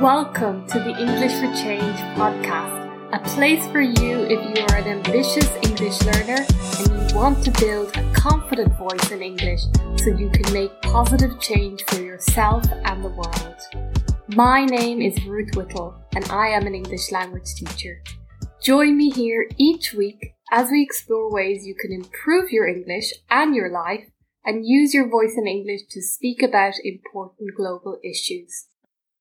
Welcome to the English for Change podcast, a place for you if you are an ambitious English learner and you want to build a confident voice in English so you can make positive change for yourself and the world. My name is Ruth Whittle and I am an English language teacher. Join me here each week as we explore ways you can improve your English and your life and use your voice in English to speak about important global issues.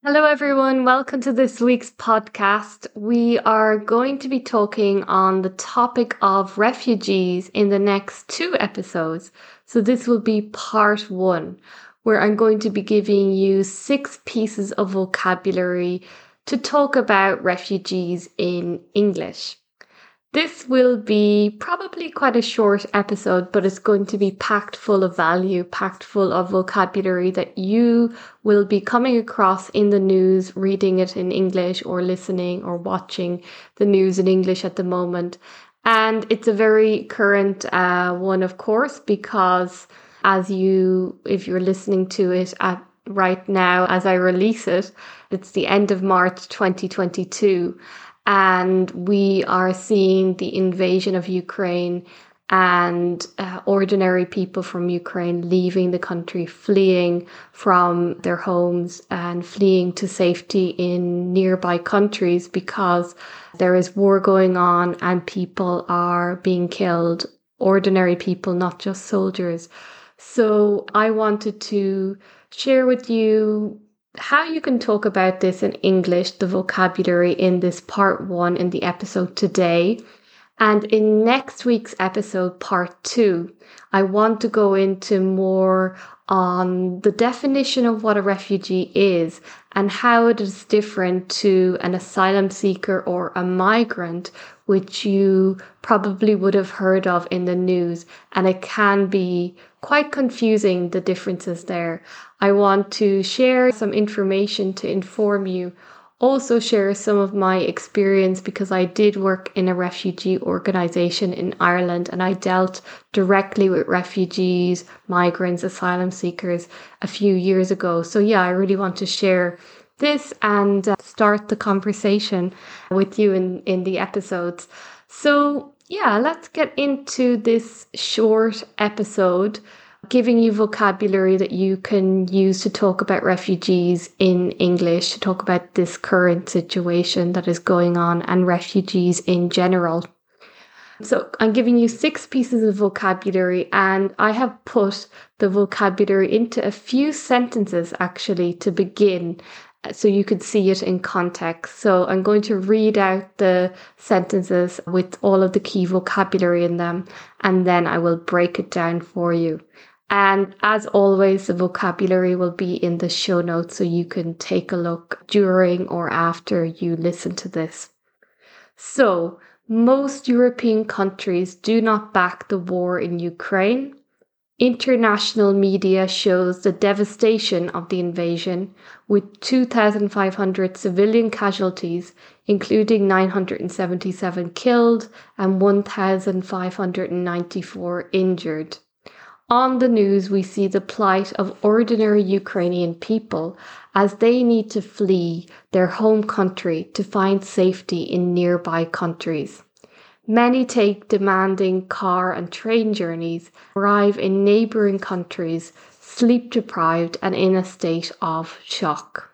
Hello, everyone. Welcome to this week's podcast. We are going to be talking on the topic of refugees in the next two episodes. So, this will be part one, where I'm going to be giving you six pieces of vocabulary to talk about refugees in English. This will be probably quite a short episode, but it's going to be packed full of value, packed full of vocabulary that you will be coming across in the news, reading it in English or listening or watching the news in English at the moment. And it's a very current uh, one, of course, because as you, if you're listening to it at right now, as I release it, it's the end of March 2022 and we are seeing the invasion of Ukraine and uh, ordinary people from Ukraine leaving the country, fleeing from their homes and fleeing to safety in nearby countries because there is war going on and people are being killed, ordinary people, not just soldiers. So I wanted to share with you how you can talk about this in English, the vocabulary in this part one in the episode today. And in next week's episode, part two, I want to go into more on the definition of what a refugee is and how it is different to an asylum seeker or a migrant, which you probably would have heard of in the news. And it can be quite confusing, the differences there. I want to share some information to inform you. Also, share some of my experience because I did work in a refugee organization in Ireland and I dealt directly with refugees, migrants, asylum seekers a few years ago. So, yeah, I really want to share this and uh, start the conversation with you in, in the episodes. So, yeah, let's get into this short episode giving you vocabulary that you can use to talk about refugees in English, to talk about this current situation that is going on and refugees in general. So I'm giving you six pieces of vocabulary and I have put the vocabulary into a few sentences actually to begin uh, so you could see it in context. So I'm going to read out the sentences with all of the key vocabulary in them and then I will break it down for you. And as always, the vocabulary will be in the show notes so you can take a look during or after you listen to this. So, most European countries do not back the war in Ukraine. International media shows the devastation of the invasion, with 2,500 civilian casualties, including 977 killed and 1,594 injured. On the news, we see the plight of ordinary Ukrainian people as they need to flee their home country to find safety in nearby countries. Many take demanding car and train journeys, arrive in neighbouring countries, sleep deprived and in a state of shock.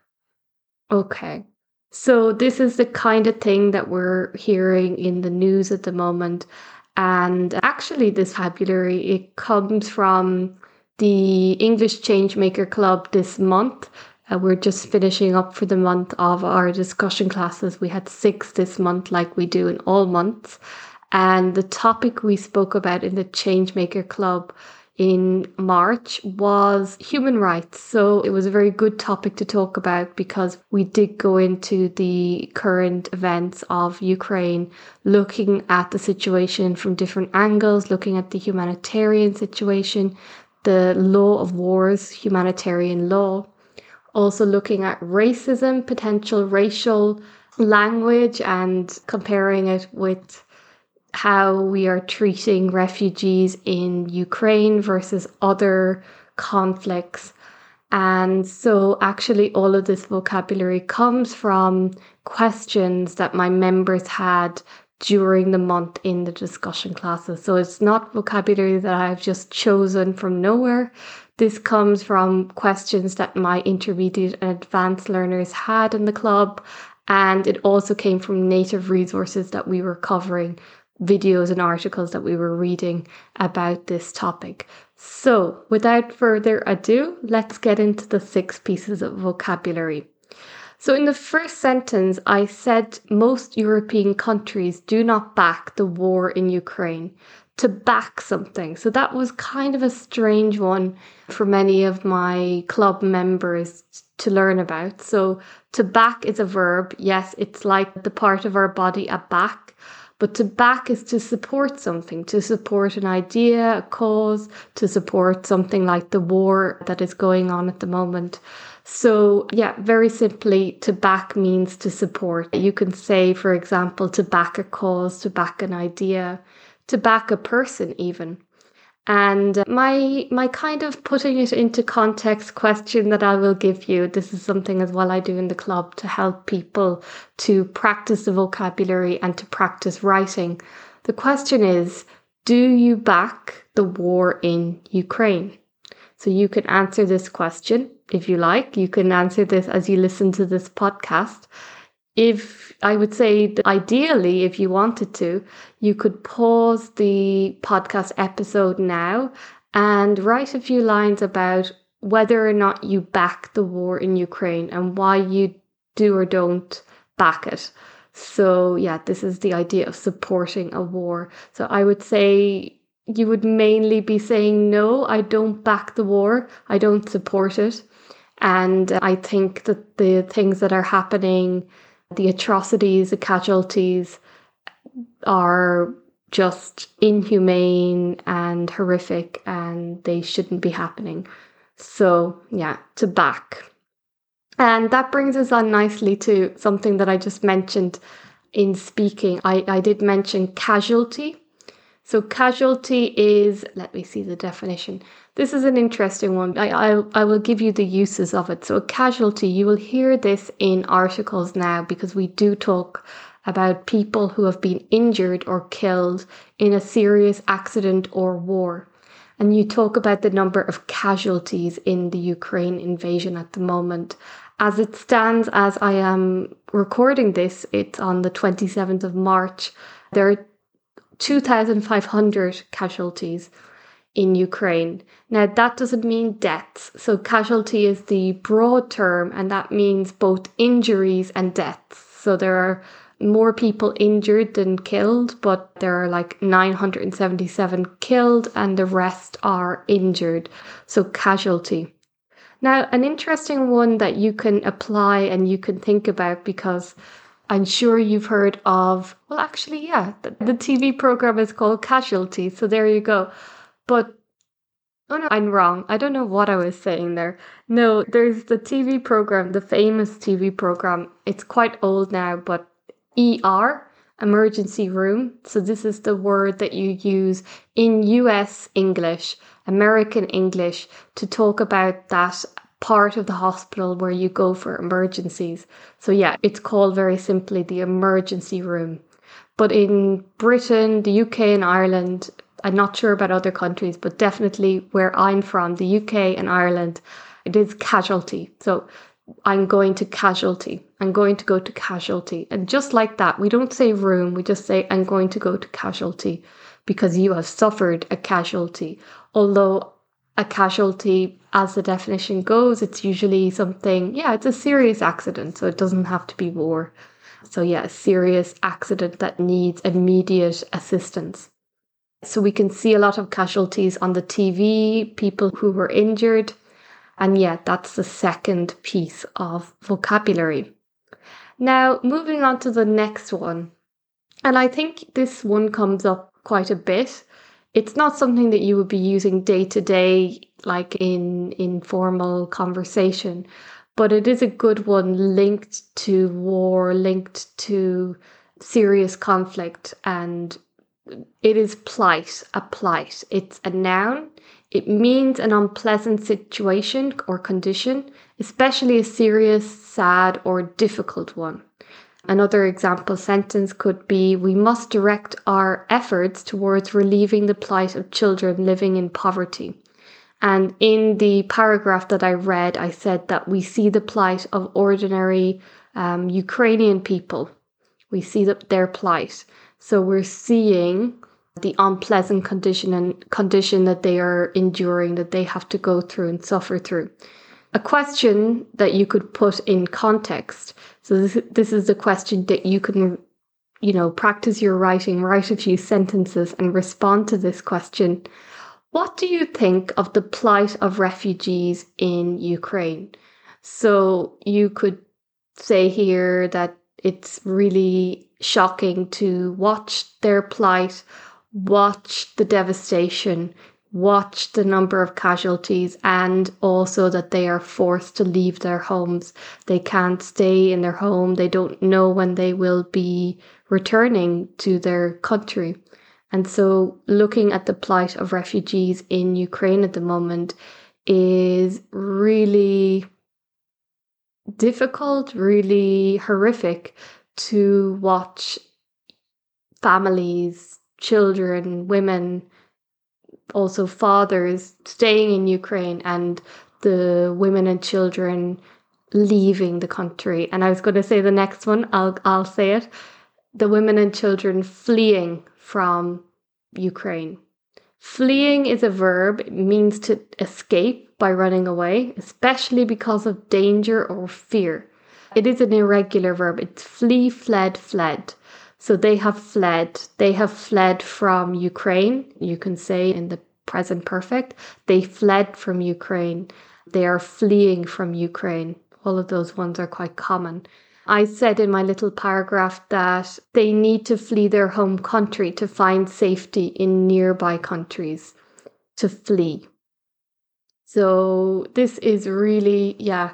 Okay, so this is the kind of thing that we're hearing in the news at the moment and actually, this vocabulary it comes from the English Changemaker Club this month. Uh, we're just finishing up for the month of our discussion classes. We had six this month, like we do in all months. And the topic we spoke about in the Changemaker Club in March was human rights. So it was a very good topic to talk about because we did go into the current events of Ukraine, looking at the situation from different angles, looking at the humanitarian situation, the law of wars, humanitarian law, also looking at racism, potential racial language, and comparing it with how we are treating refugees in Ukraine versus other conflicts. And so, actually, all of this vocabulary comes from questions that my members had during the month in the discussion classes. So, it's not vocabulary that I've just chosen from nowhere. This comes from questions that my intermediate and advanced learners had in the club. And it also came from native resources that we were covering, videos and articles that we were reading about this topic. So, without further ado, let's get into the six pieces of vocabulary. So, in the first sentence, I said most European countries do not back the war in Ukraine. To back something. So, that was kind of a strange one for many of my club members to learn about. So, to back is a verb. Yes, it's like the part of our body, a back but to back is to support something, to support an idea, a cause, to support something like the war that is going on at the moment. So, yeah, very simply, to back means to support. You can say, for example, to back a cause, to back an idea, to back a person, even. And my my kind of putting it into context question that I will give you. This is something as well I do in the club to help people to practice the vocabulary and to practice writing. The question is, do you back the war in Ukraine? So you can answer this question if you like. You can answer this as you listen to this podcast if I would say that ideally, if you wanted to, you could pause the podcast episode now and write a few lines about whether or not you back the war in Ukraine and why you do or don't back it. So, yeah, this is the idea of supporting a war. So, I would say you would mainly be saying, No, I don't back the war, I don't support it. And I think that the things that are happening the atrocities, the casualties are just inhumane and horrific and they shouldn't be happening. So, yeah, to back. And that brings us on nicely to something that I just mentioned in speaking. I, I did mention casualty. So, casualty is, let me see the definition. This is an interesting one. I, I, I will give you the uses of it. So, a casualty, you will hear this in articles now because we do talk about people who have been injured or killed in a serious accident or war. And you talk about the number of casualties in the Ukraine invasion at the moment. As it stands, as I am recording this, it's on the 27th of March. There are 2,500 casualties in Ukraine. Now, that doesn't mean deaths. So, casualty is the broad term, and that means both injuries and deaths. So, there are more people injured than killed, but there are like 977 killed, and the rest are injured. So, casualty. Now, an interesting one that you can apply and you can think about because I'm sure you've heard of, well, actually, yeah, the, the TV program is called Casualty. So, there you go. But oh no, I'm wrong. I don't know what I was saying there. No, there's the TV program, the famous TV program. It's quite old now, but ER, emergency room. So this is the word that you use in US English, American English to talk about that part of the hospital where you go for emergencies. So yeah, it's called very simply the emergency room. But in Britain, the UK and Ireland, I'm not sure about other countries, but definitely where I'm from, the UK and Ireland, it is casualty. So I'm going to casualty. I'm going to go to casualty. And just like that, we don't say room, we just say I'm going to go to casualty because you have suffered a casualty. Although a casualty, as the definition goes, it's usually something, yeah, it's a serious accident. So it doesn't have to be war. So, yeah, a serious accident that needs immediate assistance. So we can see a lot of casualties on the TV, people who were injured. And yeah, that's the second piece of vocabulary. Now, moving on to the next one. And I think this one comes up quite a bit. It's not something that you would be using day to day, like in informal conversation, but it is a good one linked to war, linked to serious conflict and it is plight, a plight. It's a noun. it means an unpleasant situation or condition, especially a serious, sad, or difficult one. Another example sentence could be We must direct our efforts towards relieving the plight of children living in poverty. And in the paragraph that I read, I said that we see the plight of ordinary um, Ukrainian people. We see that their plight. So we're seeing the unpleasant condition and condition that they are enduring, that they have to go through and suffer through. A question that you could put in context. So this, this is a question that you can, you know, practice your writing, write a few sentences and respond to this question. What do you think of the plight of refugees in Ukraine? So you could say here that it's really shocking to watch their plight watch the devastation, watch the number of casualties, and also that they are forced to leave their homes. They can't stay in their home. They don't know when they will be returning to their country. And so, looking at the plight of refugees in Ukraine at the moment is really difficult, really horrific to watch families children, women, also fathers staying in Ukraine and the women and children leaving the country. And I was going to say the next one, I'll I'll say it. The women and children fleeing from Ukraine. Fleeing is a verb. It means to escape by running away, especially because of danger or fear. It is an irregular verb. It's flee, fled, fled. So they have fled. They have fled from Ukraine. You can say in the present perfect, they fled from Ukraine. They are fleeing from Ukraine. All of those ones are quite common. I said in my little paragraph that they need to flee their home country to find safety in nearby countries to flee. So, this is really, yeah,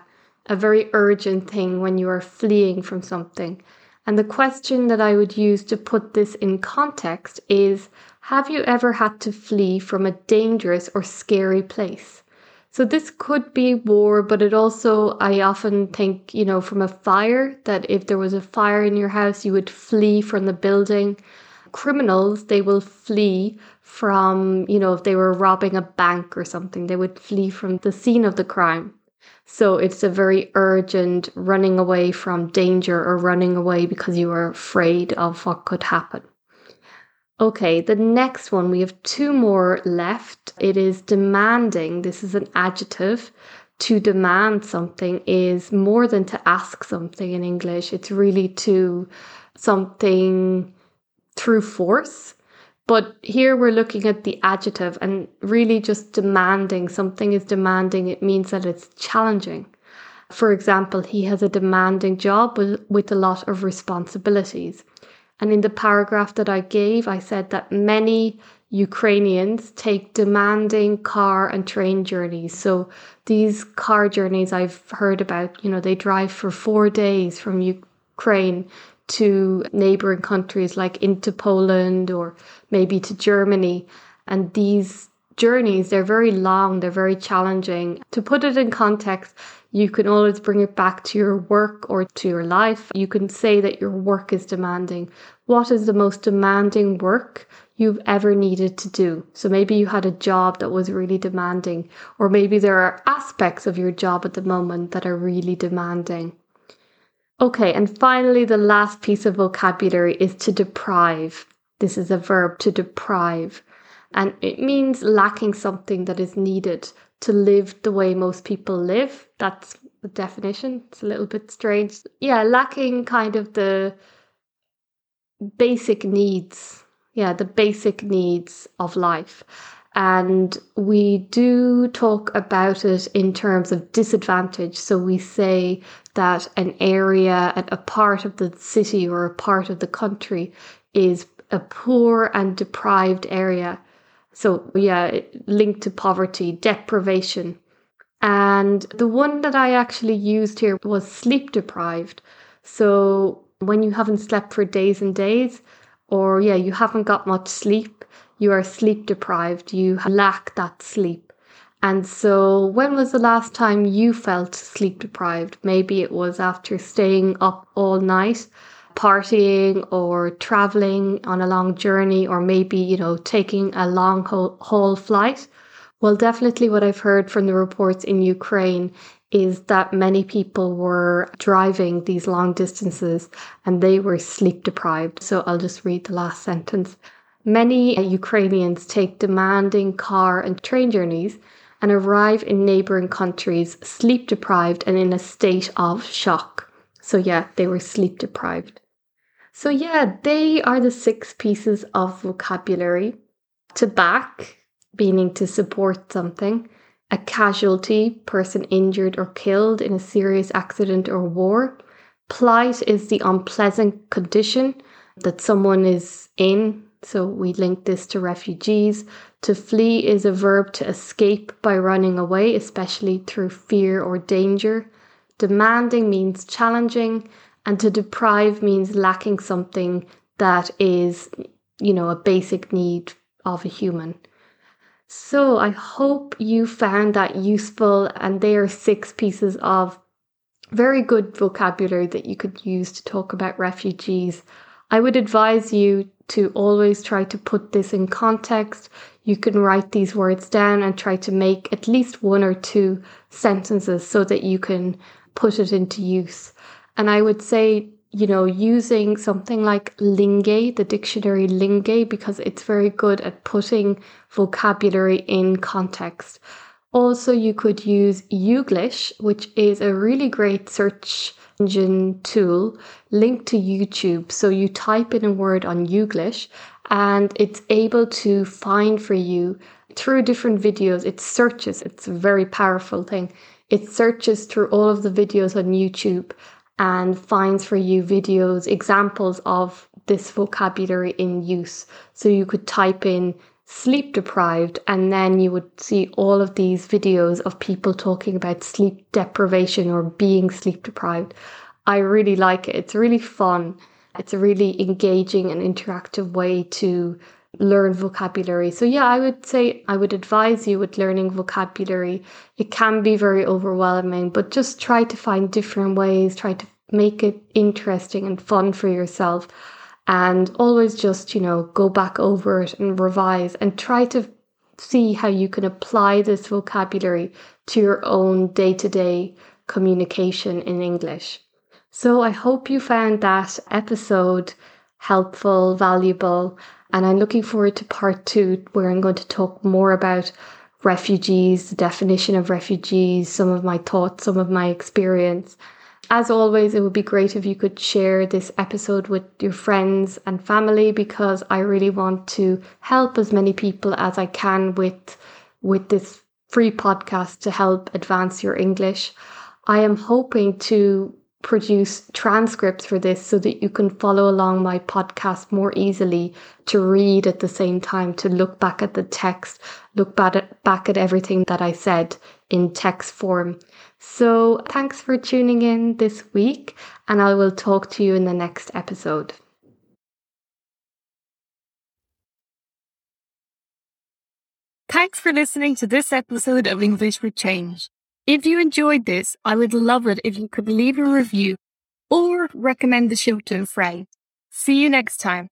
a very urgent thing when you are fleeing from something. And the question that I would use to put this in context is Have you ever had to flee from a dangerous or scary place? So this could be war, but it also, I often think, you know, from a fire, that if there was a fire in your house, you would flee from the building. Criminals, they will flee from, you know, if they were robbing a bank or something, they would flee from the scene of the crime. So it's a very urgent running away from danger or running away because you are afraid of what could happen. Okay, the next one, we have two more left. It is demanding. This is an adjective. To demand something is more than to ask something in English. It's really to something through force. But here we're looking at the adjective and really just demanding. Something is demanding, it means that it's challenging. For example, he has a demanding job with, a lot of responsibilities. And in the paragraph that I gave, I said that many Ukrainians take demanding car and train journeys. So these car journeys I've heard about, you know, they drive for four days from Ukraine to neighboring countries like into Poland or maybe to Germany. And these journeys, they're very long, they're very challenging. To put it in context, you can always bring it back to your work or to your life. You can say that your work is demanding. What is the most demanding work you've ever needed to do? So maybe you had a job that was really demanding, or maybe there are aspects of your job at the moment that are really demanding. Okay, and finally, the last piece of vocabulary is to deprive. This is a verb to deprive, and it means lacking something that is needed to live the way most people live. That's the definition. It's a little bit strange. Yeah, lacking kind of the basic needs. Yeah, the basic needs of life. And we do talk about it in terms of disadvantage. So we say that an area, a part of the city or a part of the country is a poor and deprived area. So, yeah, linked to poverty, deprivation. And the one that I actually used here was sleep deprived. So, when you haven't slept for days and days, or yeah, you haven't got much sleep, you are sleep deprived, you lack that sleep. And so, when was the last time you felt sleep deprived? Maybe it was after staying up all night, partying, or traveling on a long journey, or maybe, you know, taking a long haul flight. Well, definitely what I've heard from the reports in Ukraine is that many people were driving these long distances and they were sleep deprived. So I'll just read the last sentence. Many uh, Ukrainians take demanding car and train journeys and arrive in neighboring countries sleep deprived and in a state of shock. So, yeah, they were sleep deprived. So, yeah, they are the six pieces of vocabulary to back, meaning to support something, a casualty, person injured or killed in a serious accident or war. Plight is the unpleasant condition that someone is in. So we link this to refugees. To flee is a verb to escape by running away, especially through fear or danger. Demanding means challenging, and to deprive means lacking something that is, you know, a basic need of a human. So I hope you found that useful, and they are six pieces of very good vocabulary that you could use to talk about refugees. I would advise you to always try to put this in context. You can write these words down and try to make at least one or two sentences so that you can put it into use. And I would say you know, using something like Linguee, the dictionary Linguee, because it's very good at putting vocabulary in context. Also, you could use Youglish, which is a really great search engine tool linked to YouTube. So you type in a word on Youglish and it's able to find for you through different videos. It searches, it's a very powerful thing. It searches through all of the videos on YouTube and finds for you videos, examples of this vocabulary in use. So you could type in sleep deprived, and then you would see all of these videos of people talking about sleep deprivation or being sleep deprived. I really like it. It's really fun. It's a really engaging and interactive way to learn vocabulary. So, yeah, I would say I would advise you with learning vocabulary. It can be very overwhelming, but just try to find different ways, try to make it interesting and fun for yourself. And always just, you know, go back over it and revise and try to see how you can apply this vocabulary to your own day to day communication in English. So I hope you found that episode helpful, valuable, and I'm looking forward to part two, where I'm going to talk more about refugees, the definition of refugees, some of my thoughts, some of my experience. As always, it would be great if you could share this episode with your friends and family because I really want to help as many people as I can with with this free podcast to help advance your English. I am hoping to produce transcripts for this so that you can follow along my podcast more easily to read at the same time, to look back at the text, look back at, back at everything that I said in text form. So thanks for tuning in this week, and I will talk to you in the next episode. Thanks for listening to this episode of English for Change. If you enjoyed this, I would love it if you could leave a review or recommend the show to a friend. See you next time.